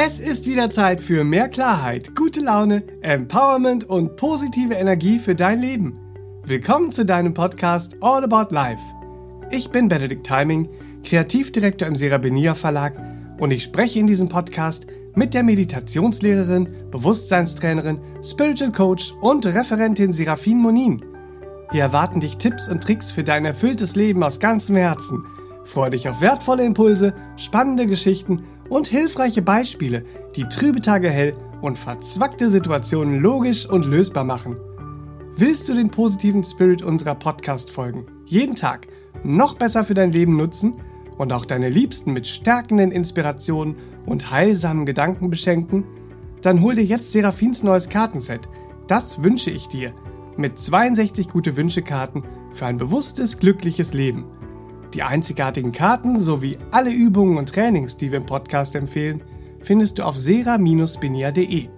Es ist wieder Zeit für mehr Klarheit, gute Laune, Empowerment und positive Energie für dein Leben. Willkommen zu deinem Podcast All About Life. Ich bin Benedikt Timing, Kreativdirektor im Serabenia Verlag und ich spreche in diesem Podcast mit der Meditationslehrerin, Bewusstseinstrainerin, Spiritual Coach und Referentin Serafin Monin. Hier erwarten dich Tipps und Tricks für dein erfülltes Leben aus ganzem Herzen. Freue dich auf wertvolle Impulse, spannende Geschichten und hilfreiche Beispiele, die trübe Tage hell und verzwackte Situationen logisch und lösbar machen. Willst du den positiven Spirit unserer Podcast-Folgen jeden Tag noch besser für dein Leben nutzen und auch deine Liebsten mit stärkenden Inspirationen und heilsamen Gedanken beschenken? Dann hol dir jetzt Serafins neues Kartenset. Das wünsche ich dir. Mit 62 gute Wünschekarten für ein bewusstes, glückliches Leben. Die einzigartigen Karten sowie alle Übungen und Trainings, die wir im Podcast empfehlen, findest du auf sera-benia.de.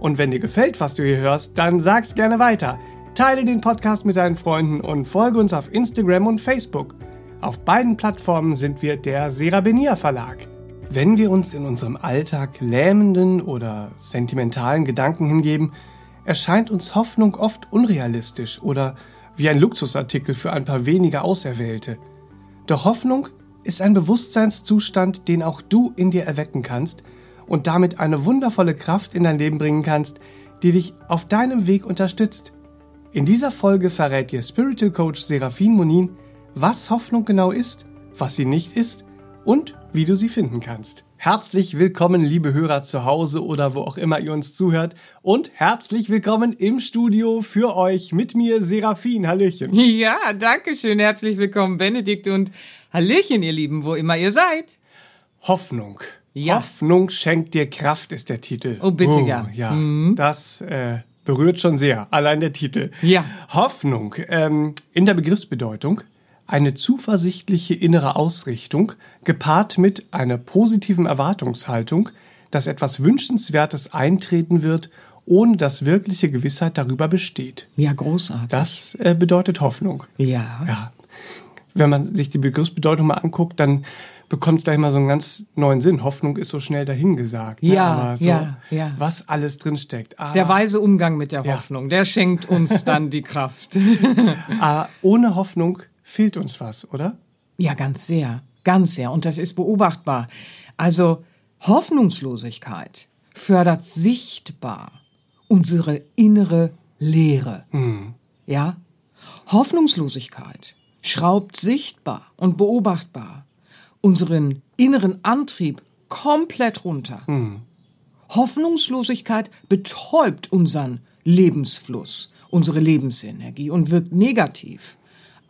Und wenn dir gefällt, was du hier hörst, dann sag's gerne weiter. Teile den Podcast mit deinen Freunden und folge uns auf Instagram und Facebook. Auf beiden Plattformen sind wir der Serabenia Verlag. Wenn wir uns in unserem Alltag lähmenden oder sentimentalen Gedanken hingeben, erscheint uns Hoffnung oft unrealistisch oder wie ein Luxusartikel für ein paar wenige Auserwählte. Doch Hoffnung ist ein Bewusstseinszustand, den auch du in dir erwecken kannst und damit eine wundervolle Kraft in dein Leben bringen kannst, die dich auf deinem Weg unterstützt. In dieser Folge verrät dir Spiritual Coach Serafin Monin, was Hoffnung genau ist, was sie nicht ist und wie du sie finden kannst. Herzlich willkommen, liebe Hörer zu Hause oder wo auch immer ihr uns zuhört. Und herzlich willkommen im Studio für euch mit mir, Serafin. Hallöchen. Ja, danke schön. Herzlich willkommen, Benedikt und Hallöchen, ihr Lieben, wo immer ihr seid. Hoffnung. Ja. Hoffnung schenkt dir Kraft ist der Titel. Oh, bitte, oh, ja. Ja, mhm. das äh, berührt schon sehr. Allein der Titel. Ja. Hoffnung. Ähm, in der Begriffsbedeutung eine zuversichtliche innere Ausrichtung, gepaart mit einer positiven Erwartungshaltung, dass etwas Wünschenswertes eintreten wird, ohne dass wirkliche Gewissheit darüber besteht. Ja, großartig. Das äh, bedeutet Hoffnung. Ja. ja. Wenn man sich die Begriffsbedeutung mal anguckt, dann bekommt es gleich mal so einen ganz neuen Sinn. Hoffnung ist so schnell dahingesagt. Ne? Ja, so, ja, ja. Was alles drinsteckt. Aber, der weise Umgang mit der Hoffnung, ja. der schenkt uns dann die Kraft. Aber ohne Hoffnung fehlt uns was, oder? Ja, ganz sehr, ganz sehr. Und das ist beobachtbar. Also Hoffnungslosigkeit fördert sichtbar unsere innere Leere. Hm. Ja? Hoffnungslosigkeit schraubt sichtbar und beobachtbar unseren inneren Antrieb komplett runter. Hm. Hoffnungslosigkeit betäubt unseren Lebensfluss, unsere Lebensenergie und wirkt negativ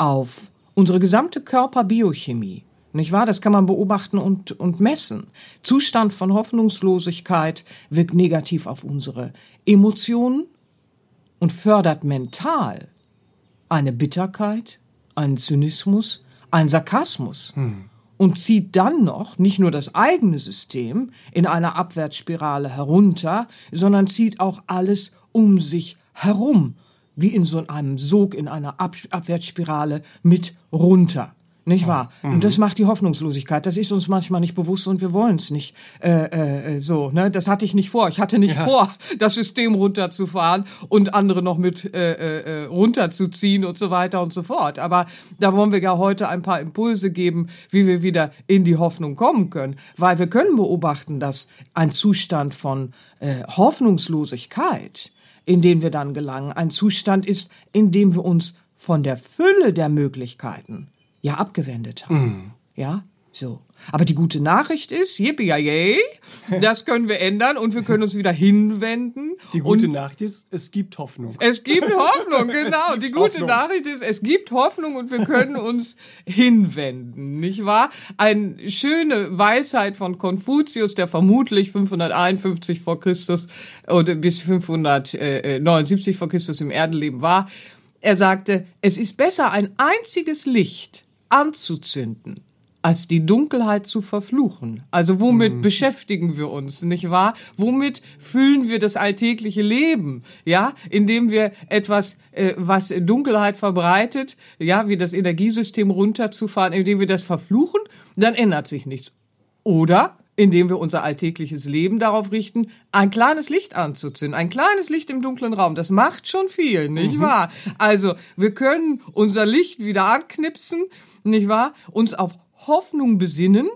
auf unsere gesamte Körperbiochemie. Nicht wahr? Das kann man beobachten und, und messen. Zustand von Hoffnungslosigkeit wirkt negativ auf unsere Emotionen und fördert mental eine Bitterkeit, einen Zynismus, einen Sarkasmus. Hm. Und zieht dann noch nicht nur das eigene System in einer Abwärtsspirale herunter, sondern zieht auch alles um sich herum wie in so einem Sog in einer Ab Abwärtsspirale mit runter. Nicht wahr? Mhm. Und das macht die Hoffnungslosigkeit. Das ist uns manchmal nicht bewusst und wir wollen es nicht äh, äh, so. Ne? Das hatte ich nicht vor. Ich hatte nicht ja. vor, das System runterzufahren und andere noch mit äh, äh, äh, runterzuziehen und so weiter und so fort. Aber da wollen wir ja heute ein paar Impulse geben, wie wir wieder in die Hoffnung kommen können. Weil wir können beobachten, dass ein Zustand von äh, Hoffnungslosigkeit in den wir dann gelangen, ein Zustand ist, in dem wir uns von der Fülle der Möglichkeiten ja abgewendet haben. Mhm. Ja, so. Aber die gute Nachricht ist, yippie das können wir ändern und wir können uns wieder hinwenden. Die gute Nachricht ist, es gibt Hoffnung. Es gibt Hoffnung, genau. Gibt die gute Hoffnung. Nachricht ist, es gibt Hoffnung und wir können uns hinwenden, nicht wahr? Eine schöne Weisheit von Konfuzius, der vermutlich 551 vor Christus oder bis 579 vor Christus im Erdenleben war. Er sagte, es ist besser, ein einziges Licht anzuzünden, als die Dunkelheit zu verfluchen. Also womit mhm. beschäftigen wir uns, nicht wahr? Womit füllen wir das alltägliche Leben? Ja, indem wir etwas, äh, was Dunkelheit verbreitet, ja, wie das Energiesystem runterzufahren, indem wir das verfluchen, dann ändert sich nichts. Oder indem wir unser alltägliches Leben darauf richten, ein kleines Licht anzuzünden, ein kleines Licht im dunklen Raum. Das macht schon viel, nicht mhm. wahr? Also, wir können unser Licht wieder anknipsen, nicht wahr? Uns auf Hoffnung besinnen,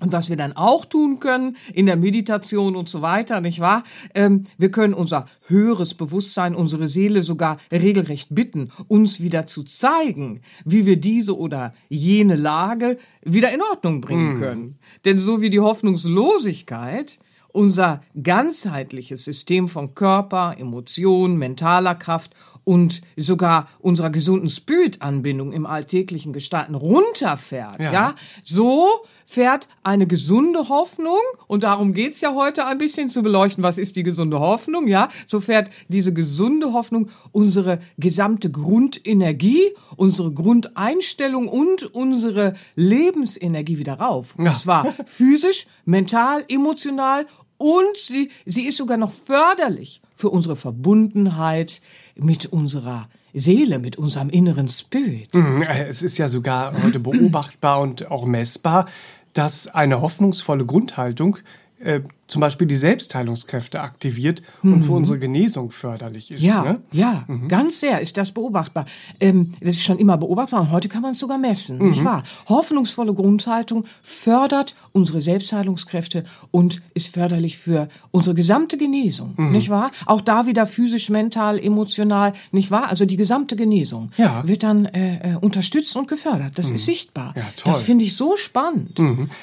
und was wir dann auch tun können in der Meditation und so weiter, nicht wahr? Ähm, wir können unser höheres Bewusstsein, unsere Seele sogar regelrecht bitten, uns wieder zu zeigen, wie wir diese oder jene Lage wieder in Ordnung bringen mm. können. Denn so wie die Hoffnungslosigkeit unser ganzheitliches System von Körper, Emotion, mentaler Kraft und sogar unserer gesunden Spiritanbindung im alltäglichen Gestalten runterfährt, ja, ja? So fährt eine gesunde Hoffnung, und darum geht's ja heute ein bisschen zu beleuchten, was ist die gesunde Hoffnung, ja, so fährt diese gesunde Hoffnung unsere gesamte Grundenergie, unsere Grundeinstellung und unsere Lebensenergie wieder rauf. Und zwar physisch, mental, emotional und sie, sie ist sogar noch förderlich für unsere Verbundenheit mit unserer Seele, mit unserem inneren Spirit. Mhm, es ist ja sogar heute beobachtbar und auch messbar, dass eine hoffnungsvolle Grundhaltung äh, zum Beispiel die Selbstheilungskräfte aktiviert mhm. und für mhm. unsere Genesung förderlich ist. Ja, ne? ja, mhm. ganz sehr ist das beobachtbar. Ähm, das ist schon immer beobachtbar und heute kann man es sogar messen, mhm. nicht wahr? Hoffnungsvolle Grundhaltung fördert unsere Selbstheilungskräfte und ist förderlich für unsere gesamte Genesung, mhm. nicht wahr? Auch da wieder physisch, mental, emotional, nicht wahr? Also die gesamte Genesung ja. wird dann äh, äh unterstützt und gefördert. Das ist mhm. sichtbar. Ja, toll. Das finde ich so spannend.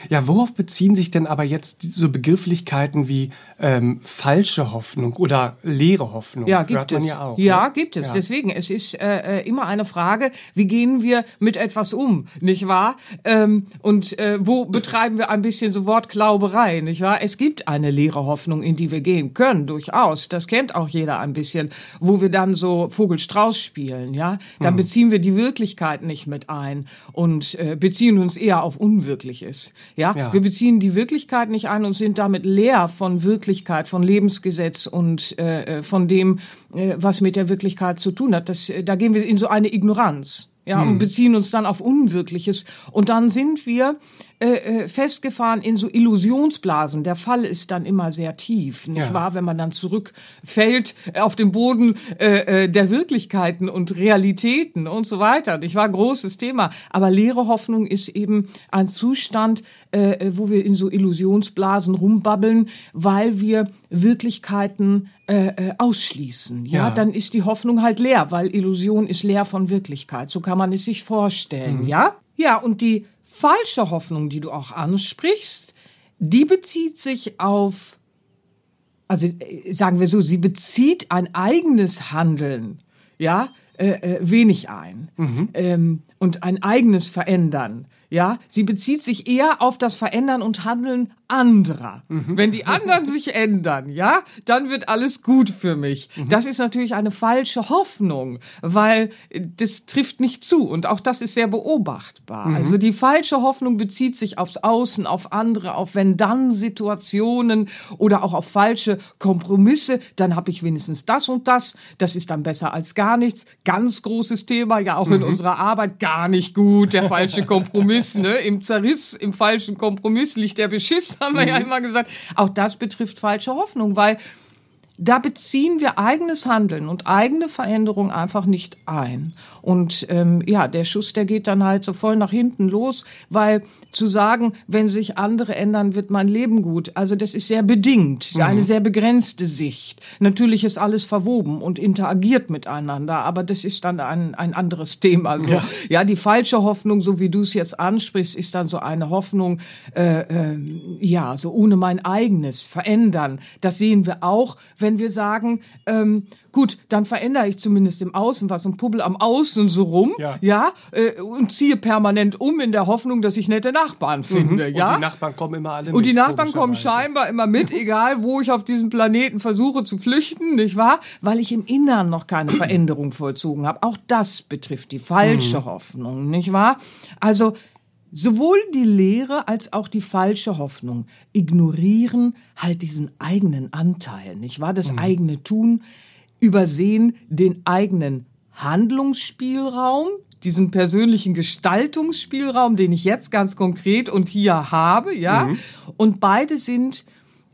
Ja, worauf beziehen sich denn aber jetzt diese Begrifflichkeiten Begrifflichkeiten wie ähm, falsche Hoffnung oder leere Hoffnung. Ja, gibt es. Ja, auch, ja ne? gibt es. Ja. Deswegen, es ist äh, äh, immer eine Frage, wie gehen wir mit etwas um, nicht wahr? Ähm, und äh, wo betreiben wir ein bisschen so Wortglauberei, nicht wahr? Es gibt eine leere Hoffnung, in die wir gehen können, durchaus. Das kennt auch jeder ein bisschen, wo wir dann so Vogelstrauß spielen, ja? Dann mhm. beziehen wir die Wirklichkeit nicht mit ein und äh, beziehen uns eher auf Unwirkliches, ja? ja? Wir beziehen die Wirklichkeit nicht ein und sind damit leer von Wirklichkeit von Lebensgesetz und äh, äh, von dem, äh, was mit der Wirklichkeit zu tun hat. Das, äh, da gehen wir in so eine Ignoranz ja, hm. und beziehen uns dann auf Unwirkliches. Und dann sind wir äh, äh, festgefahren in so Illusionsblasen. Der Fall ist dann immer sehr tief, nicht ja. wahr? Wenn man dann zurückfällt auf den Boden äh, äh, der Wirklichkeiten und Realitäten und so weiter. Nicht wahr? Großes Thema. Aber leere Hoffnung ist eben ein Zustand, äh, wo wir in so Illusionsblasen rumbabbeln, weil wir Wirklichkeiten äh, äh, ausschließen. Ja? ja, dann ist die Hoffnung halt leer, weil Illusion ist leer von Wirklichkeit. So kann man es sich vorstellen. Mhm. Ja, ja. Und die falsche Hoffnung, die du auch ansprichst, die bezieht sich auf, also äh, sagen wir so, sie bezieht ein eigenes Handeln, ja, äh, äh, wenig ein mhm. ähm, und ein eigenes Verändern. Ja, sie bezieht sich eher auf das Verändern und Handeln anderer. Mhm. Wenn die anderen sich ändern, ja, dann wird alles gut für mich. Mhm. Das ist natürlich eine falsche Hoffnung, weil das trifft nicht zu und auch das ist sehr beobachtbar. Mhm. Also die falsche Hoffnung bezieht sich aufs Außen, auf andere, auf wenn dann Situationen oder auch auf falsche Kompromisse, dann habe ich wenigstens das und das, das ist dann besser als gar nichts. Ganz großes Thema, ja auch in mhm. unserer Arbeit gar nicht gut, der falsche Kompromiss, ne? Im Zerriss, im falschen Kompromiss liegt der Beschiss haben wir mhm. ja immer gesagt. Auch das betrifft falsche Hoffnung, weil da beziehen wir eigenes Handeln und eigene Veränderung einfach nicht ein. Und ähm, ja, der Schuss, der geht dann halt so voll nach hinten los, weil zu sagen, wenn sich andere ändern, wird mein Leben gut, also das ist sehr bedingt, mhm. eine sehr begrenzte Sicht. Natürlich ist alles verwoben und interagiert miteinander, aber das ist dann ein, ein anderes Thema. So. Ja. ja, die falsche Hoffnung, so wie du es jetzt ansprichst, ist dann so eine Hoffnung, äh, äh, ja, so ohne mein eigenes verändern. Das sehen wir auch, wenn wir sagen, ähm, gut, dann verändere ich zumindest im Außen was und pubbel am Außen so rum, ja, ja äh, und ziehe permanent um in der Hoffnung, dass ich nette Nachbarn mhm. finde, mhm. ja. Und die Nachbarn kommen immer alle mit. Und die Nachbarn kommen scheinbar immer mit, egal wo ich auf diesem Planeten versuche zu flüchten, nicht wahr? Weil ich im Innern noch keine Veränderung vollzogen habe. Auch das betrifft die falsche mhm. Hoffnung, nicht wahr? Also Sowohl die Lehre als auch die falsche Hoffnung ignorieren halt diesen eigenen Anteil, nicht wahr? Das mhm. eigene Tun, übersehen den eigenen Handlungsspielraum, diesen persönlichen Gestaltungsspielraum, den ich jetzt ganz konkret und hier habe, ja. Mhm. Und beide sind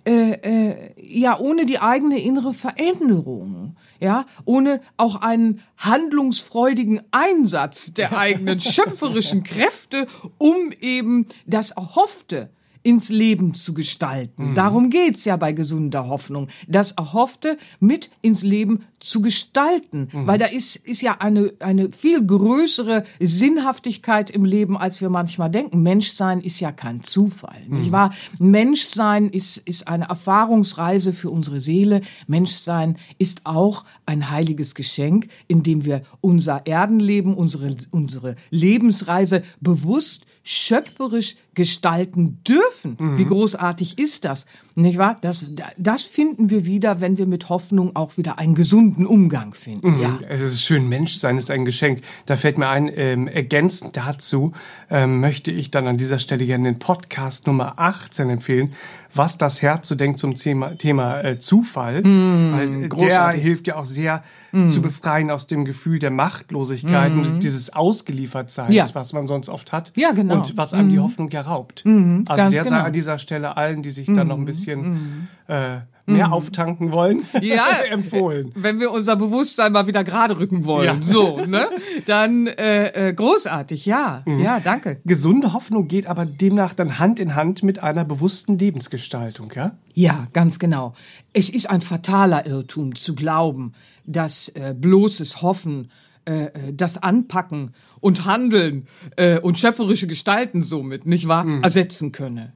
äh, äh, ja ohne die eigene innere Veränderung ja, ohne auch einen handlungsfreudigen Einsatz der eigenen schöpferischen Kräfte, um eben das Erhoffte ins Leben zu gestalten. Mhm. Darum geht's ja bei gesunder Hoffnung, das Erhoffte mit ins Leben zu gestalten, mhm. weil da ist, ist ja eine, eine viel größere Sinnhaftigkeit im Leben, als wir manchmal denken. Menschsein ist ja kein Zufall, mhm. nicht wahr? Menschsein ist, ist eine Erfahrungsreise für unsere Seele. Menschsein ist auch ein heiliges Geschenk, in dem wir unser Erdenleben, unsere, unsere Lebensreise bewusst schöpferisch gestalten dürfen. Mhm. Wie großartig ist das? Nicht wahr? Das, das finden wir wieder, wenn wir mit Hoffnung auch wieder einen gesunden Umgang finden. Mhm. Ja. Es ist schön, Menschsein ist ein Geschenk. Da fällt mir ein, ähm, ergänzend dazu ähm, möchte ich dann an dieser Stelle gerne den Podcast Nummer 18 empfehlen was das Herz so denkt zum Thema, Thema äh, Zufall. Mm, weil großartig. der hilft ja auch sehr mm. zu befreien aus dem Gefühl der Machtlosigkeit mm. und dieses Ausgeliefertseins, ja. was man sonst oft hat. Ja, genau. Und was einem die mm. Hoffnung ja raubt. Mm, also der genau. sei an dieser Stelle allen, die sich dann noch ein mm, bisschen äh, mehr mhm. auftanken wollen, ja, empfohlen. Wenn wir unser Bewusstsein mal wieder gerade rücken wollen, ja. so, ne? Dann äh, äh, großartig, ja, mhm. ja, danke. Gesunde Hoffnung geht aber demnach dann Hand in Hand mit einer bewussten Lebensgestaltung, ja? Ja, ganz genau. Es ist ein fataler Irrtum zu glauben, dass äh, bloßes Hoffen äh, äh das Anpacken und Handeln äh, und schöpferische Gestalten somit, nicht wahr, mhm. ersetzen könne.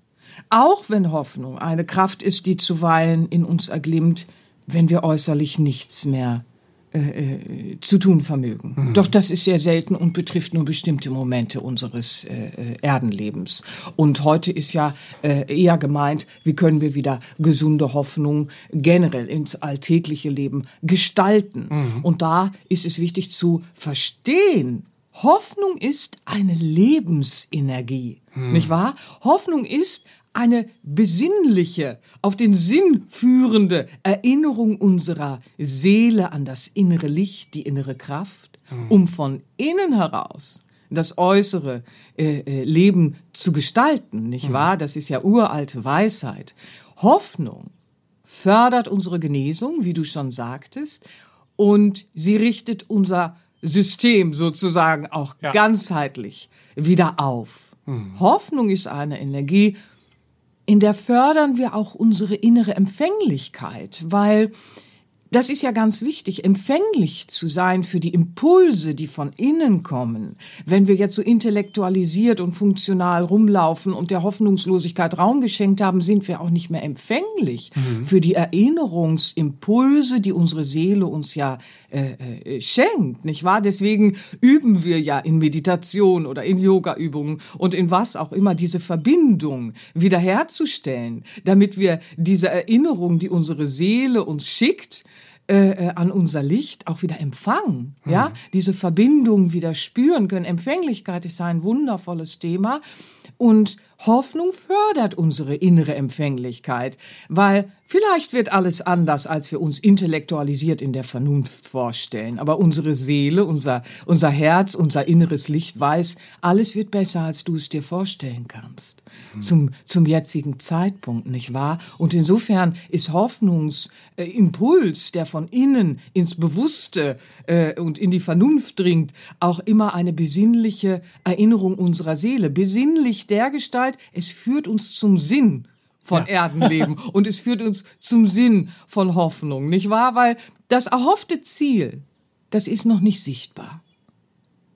Auch wenn Hoffnung eine Kraft ist, die zuweilen in uns erglimmt, wenn wir äußerlich nichts mehr äh, äh, zu tun vermögen. Mhm. Doch das ist sehr selten und betrifft nur bestimmte Momente unseres äh, äh, Erdenlebens. Und heute ist ja äh, eher gemeint, wie können wir wieder gesunde Hoffnung generell ins alltägliche Leben gestalten. Mhm. Und da ist es wichtig zu verstehen, Hoffnung ist eine Lebensenergie, mhm. nicht wahr? Hoffnung ist eine besinnliche, auf den Sinn führende Erinnerung unserer Seele an das innere Licht, die innere Kraft, mhm. um von innen heraus das äußere äh, äh, Leben zu gestalten, nicht mhm. wahr? Das ist ja uralte Weisheit. Hoffnung fördert unsere Genesung, wie du schon sagtest, und sie richtet unser System sozusagen auch ja. ganzheitlich wieder auf. Mhm. Hoffnung ist eine Energie, in der fördern wir auch unsere innere Empfänglichkeit, weil das ist ja ganz wichtig, empfänglich zu sein für die Impulse, die von innen kommen. Wenn wir jetzt so intellektualisiert und funktional rumlaufen und der Hoffnungslosigkeit Raum geschenkt haben, sind wir auch nicht mehr empfänglich mhm. für die Erinnerungsimpulse, die unsere Seele uns ja äh, äh, schenkt, nicht wahr? Deswegen üben wir ja in Meditation oder in Yoga-Übungen und in was auch immer diese Verbindung wiederherzustellen, damit wir diese Erinnerung, die unsere Seele uns schickt, äh, äh, an unser Licht auch wieder empfangen, mhm. ja, diese Verbindung wieder spüren können. Empfänglichkeit ist ein wundervolles Thema und Hoffnung fördert unsere innere Empfänglichkeit, weil Vielleicht wird alles anders, als wir uns intellektualisiert in der Vernunft vorstellen. Aber unsere Seele, unser, unser Herz, unser inneres Licht weiß, alles wird besser, als du es dir vorstellen kannst. Mhm. Zum, zum jetzigen Zeitpunkt, nicht wahr? Und insofern ist Hoffnungsimpuls, äh, der von innen ins Bewusste äh, und in die Vernunft dringt, auch immer eine besinnliche Erinnerung unserer Seele. Besinnlich dergestalt, es führt uns zum Sinn von ja. Erdenleben und es führt uns zum Sinn von Hoffnung, nicht wahr? Weil das erhoffte Ziel, das ist noch nicht sichtbar.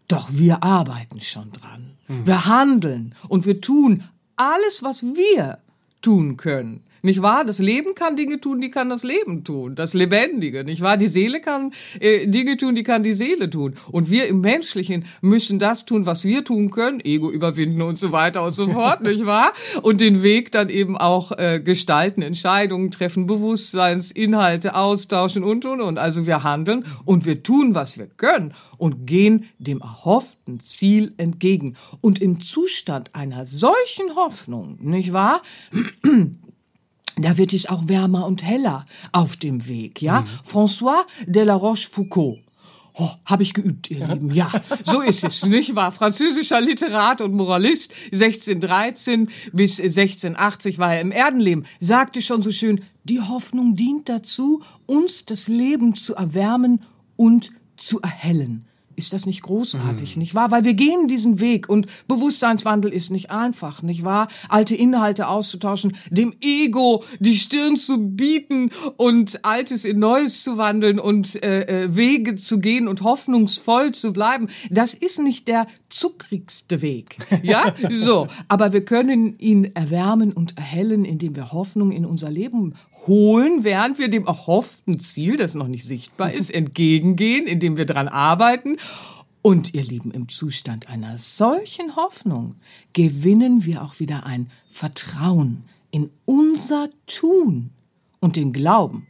Doch wir arbeiten schon dran. Mhm. Wir handeln und wir tun alles, was wir tun können. Nicht wahr? Das Leben kann Dinge tun, die kann das Leben tun. Das Lebendige, nicht wahr? Die Seele kann äh, Dinge tun, die kann die Seele tun. Und wir im Menschlichen müssen das tun, was wir tun können, Ego überwinden und so weiter und so fort, nicht wahr? Und den Weg dann eben auch äh, gestalten, Entscheidungen treffen, Bewusstseinsinhalte austauschen und und und. Also wir handeln und wir tun, was wir können und gehen dem erhofften Ziel entgegen. Und im Zustand einer solchen Hoffnung, nicht wahr? Da wird es auch wärmer und heller auf dem Weg, ja? Mhm. François de la Rochefoucauld. Oh, habe ich geübt, ihr Lieben. Ja, so ist es, nicht wahr? Französischer Literat und Moralist, 1613 bis 1680 war er im Erdenleben, sagte schon so schön, die Hoffnung dient dazu, uns das Leben zu erwärmen und zu erhellen. Ist das nicht großartig, mhm. nicht wahr? Weil wir gehen diesen Weg und Bewusstseinswandel ist nicht einfach, nicht wahr? Alte Inhalte auszutauschen, dem Ego die Stirn zu bieten und Altes in Neues zu wandeln und äh, äh, Wege zu gehen und hoffnungsvoll zu bleiben, das ist nicht der zuckrigste Weg, ja? so, aber wir können ihn erwärmen und erhellen, indem wir Hoffnung in unser Leben holen, während wir dem erhofften Ziel, das noch nicht sichtbar ist, entgegengehen, indem wir dran arbeiten. Und ihr Lieben, im Zustand einer solchen Hoffnung gewinnen wir auch wieder ein Vertrauen in unser Tun und den Glauben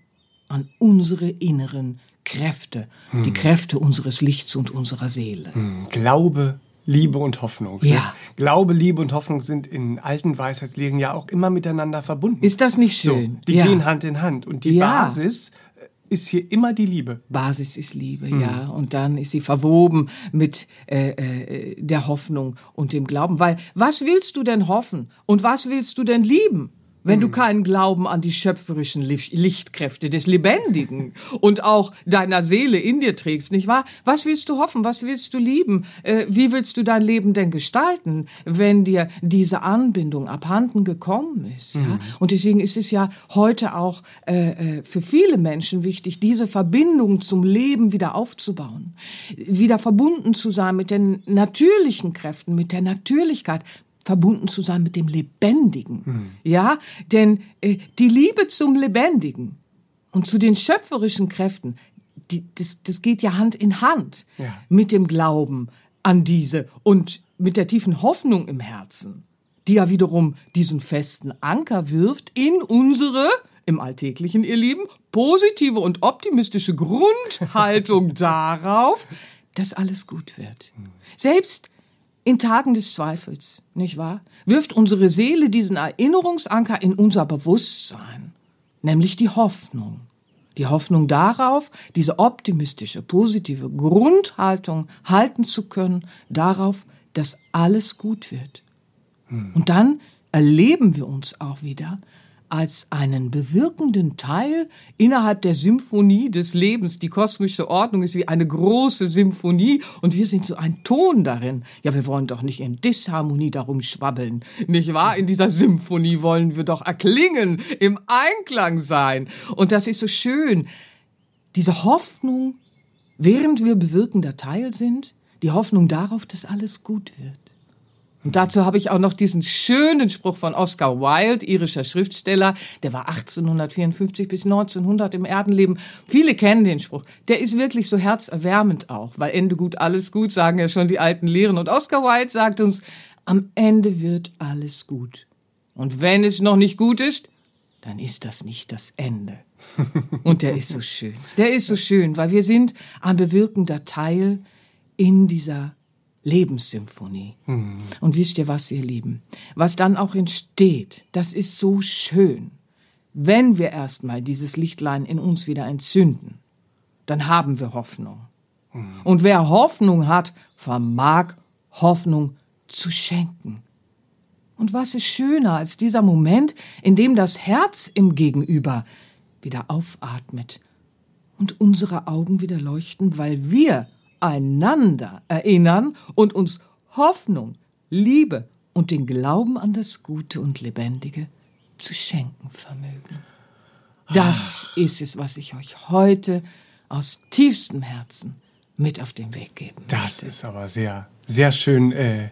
an unsere inneren Kräfte, hm. die Kräfte unseres Lichts und unserer Seele. Hm. Glaube Liebe und Hoffnung. Ja. Ne? Glaube, Liebe und Hoffnung sind in alten Weisheitslehren ja auch immer miteinander verbunden. Ist das nicht schön? So, die ja. gehen Hand in Hand. Und die ja. Basis äh, ist hier immer die Liebe. Basis ist Liebe, mhm. ja. Und dann ist sie verwoben mit äh, äh, der Hoffnung und dem Glauben. Weil was willst du denn hoffen? Und was willst du denn lieben? Wenn du hm. keinen Glauben an die schöpferischen Lichtkräfte des Lebendigen und auch deiner Seele in dir trägst, nicht wahr? Was willst du hoffen? Was willst du lieben? Äh, wie willst du dein Leben denn gestalten, wenn dir diese Anbindung abhanden gekommen ist? Ja? Mhm. Und deswegen ist es ja heute auch äh, äh, für viele Menschen wichtig, diese Verbindung zum Leben wieder aufzubauen, wieder verbunden zu sein mit den natürlichen Kräften, mit der Natürlichkeit, verbunden zu sein mit dem Lebendigen. Mhm. Ja, denn äh, die Liebe zum Lebendigen und zu den schöpferischen Kräften, die, das, das geht ja Hand in Hand ja. mit dem Glauben an diese und mit der tiefen Hoffnung im Herzen, die ja wiederum diesen festen Anker wirft in unsere im Alltäglichen, ihr Lieben, positive und optimistische Grundhaltung darauf, dass alles gut wird. Hm. Selbst in Tagen des Zweifels, nicht wahr? Wirft unsere Seele diesen Erinnerungsanker in unser Bewusstsein, nämlich die Hoffnung. Die Hoffnung darauf, diese optimistische, positive Grundhaltung halten zu können, darauf, dass alles gut wird. Hm. Und dann erleben wir uns auch wieder als einen bewirkenden Teil innerhalb der Symphonie des Lebens. Die kosmische Ordnung ist wie eine große Symphonie und wir sind so ein Ton darin. Ja, wir wollen doch nicht in Disharmonie darum schwabbeln, nicht wahr? In dieser Symphonie wollen wir doch erklingen, im Einklang sein. Und das ist so schön. Diese Hoffnung, während wir bewirkender Teil sind, die Hoffnung darauf, dass alles gut wird. Und dazu habe ich auch noch diesen schönen Spruch von Oscar Wilde, irischer Schriftsteller. Der war 1854 bis 1900 im Erdenleben. Viele kennen den Spruch. Der ist wirklich so herzerwärmend auch, weil Ende gut, alles gut, sagen ja schon die alten Lehren. Und Oscar Wilde sagt uns, am Ende wird alles gut. Und wenn es noch nicht gut ist, dann ist das nicht das Ende. Und der ist so schön. Der ist so schön, weil wir sind ein bewirkender Teil in dieser Lebenssymphonie. Mhm. Und wisst ihr was, ihr Lieben? Was dann auch entsteht, das ist so schön. Wenn wir erstmal dieses Lichtlein in uns wieder entzünden, dann haben wir Hoffnung. Mhm. Und wer Hoffnung hat, vermag Hoffnung zu schenken. Und was ist schöner als dieser Moment, in dem das Herz im Gegenüber wieder aufatmet und unsere Augen wieder leuchten, weil wir einander erinnern und uns Hoffnung, Liebe und den Glauben an das Gute und Lebendige zu schenken vermögen. Das ist es, was ich euch heute aus tiefstem Herzen mit auf den Weg geben möchte. Das ist aber sehr, sehr schön äh,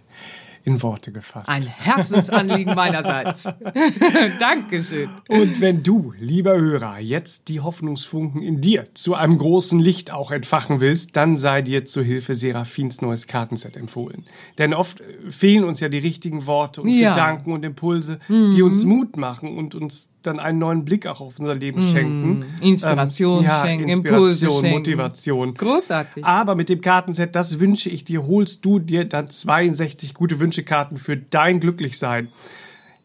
in Worte gefasst. Ein Herzensanliegen meinerseits. Dankeschön. Und wenn du, lieber Hörer, jetzt die Hoffnungsfunken in dir zu einem großen Licht auch entfachen willst, dann sei dir zur Hilfe Seraphins neues Kartenset empfohlen. Denn oft äh, fehlen uns ja die richtigen Worte und ja. Gedanken und Impulse, mhm. die uns Mut machen und uns dann einen neuen Blick auch auf unser Leben mm, schenken. Inspiration ähm, ja, schenken, Inspiration, Impulse schenken. Motivation. Großartig. Aber mit dem Kartenset, das wünsche ich dir, holst du dir dann 62 gute Wünschekarten für dein Glücklichsein.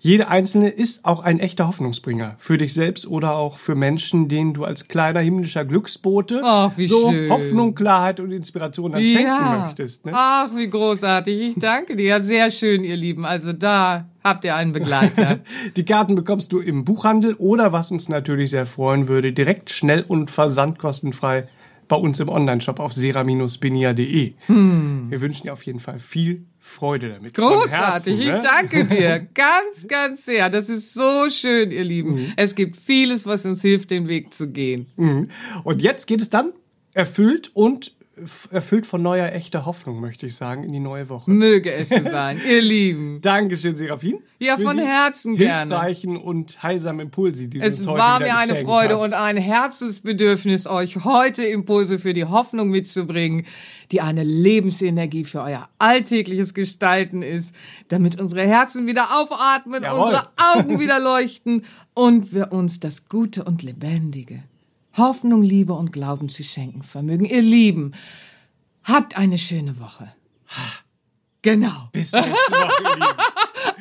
Jede einzelne ist auch ein echter Hoffnungsbringer für dich selbst oder auch für Menschen, denen du als kleiner himmlischer Glücksbote Ach, so schön. Hoffnung, Klarheit und Inspiration dann schenken möchtest. Ne? Ach, wie großartig. Ich danke dir. Ja, sehr schön, ihr Lieben. Also da habt ihr einen Begleiter. Die Karten bekommst du im Buchhandel oder, was uns natürlich sehr freuen würde, direkt schnell und versandkostenfrei bei uns im Onlineshop auf sera-benia.de. Wir wünschen dir auf jeden Fall viel Freude damit. Hm. Großartig, Herzen, ich ne? danke dir. Ganz, ganz sehr. Das ist so schön, ihr Lieben. Mhm. Es gibt vieles, was uns hilft, den Weg zu gehen. Mhm. Und jetzt geht es dann erfüllt und erfüllt von neuer echter Hoffnung, möchte ich sagen, in die neue Woche. Möge es so sein, ihr Lieben. Dankeschön, Serafin. Ja, von Herzen gerne. Hilfreichen und heilsamen Impulse, die du uns Es heute war wieder mir eine Freude hast. und ein Herzensbedürfnis, euch heute Impulse für die Hoffnung mitzubringen, die eine Lebensenergie für euer alltägliches Gestalten ist, damit unsere Herzen wieder aufatmen, Jawohl. unsere Augen wieder leuchten und wir uns das Gute und Lebendige, Hoffnung, Liebe und Glauben zu schenken vermögen. Ihr Lieben, habt eine schöne Woche. Genau. Bis nächste Woche.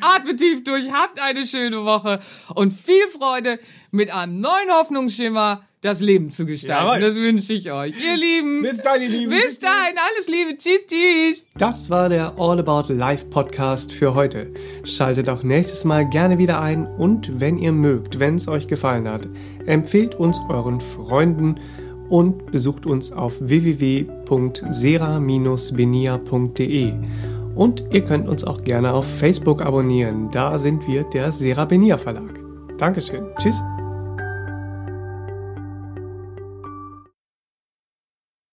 Atmet tief durch, habt eine schöne Woche und viel Freude mit einem neuen Hoffnungsschimmer das Leben zu gestalten. Jawohl. Das wünsche ich euch. Ihr Lieben. Bis dann, ihr Lieben. Bis dahin, alles Liebe. Tschüss, tschüss. Das war der All About Life Podcast für heute. Schaltet auch nächstes Mal gerne wieder ein und wenn ihr mögt, wenn es euch gefallen hat, empfehlt uns euren Freunden und besucht uns auf www.sera-benia.de. Und ihr könnt uns auch gerne auf Facebook abonnieren. Da sind wir der Sera Benia Verlag. Dankeschön. Tschüss.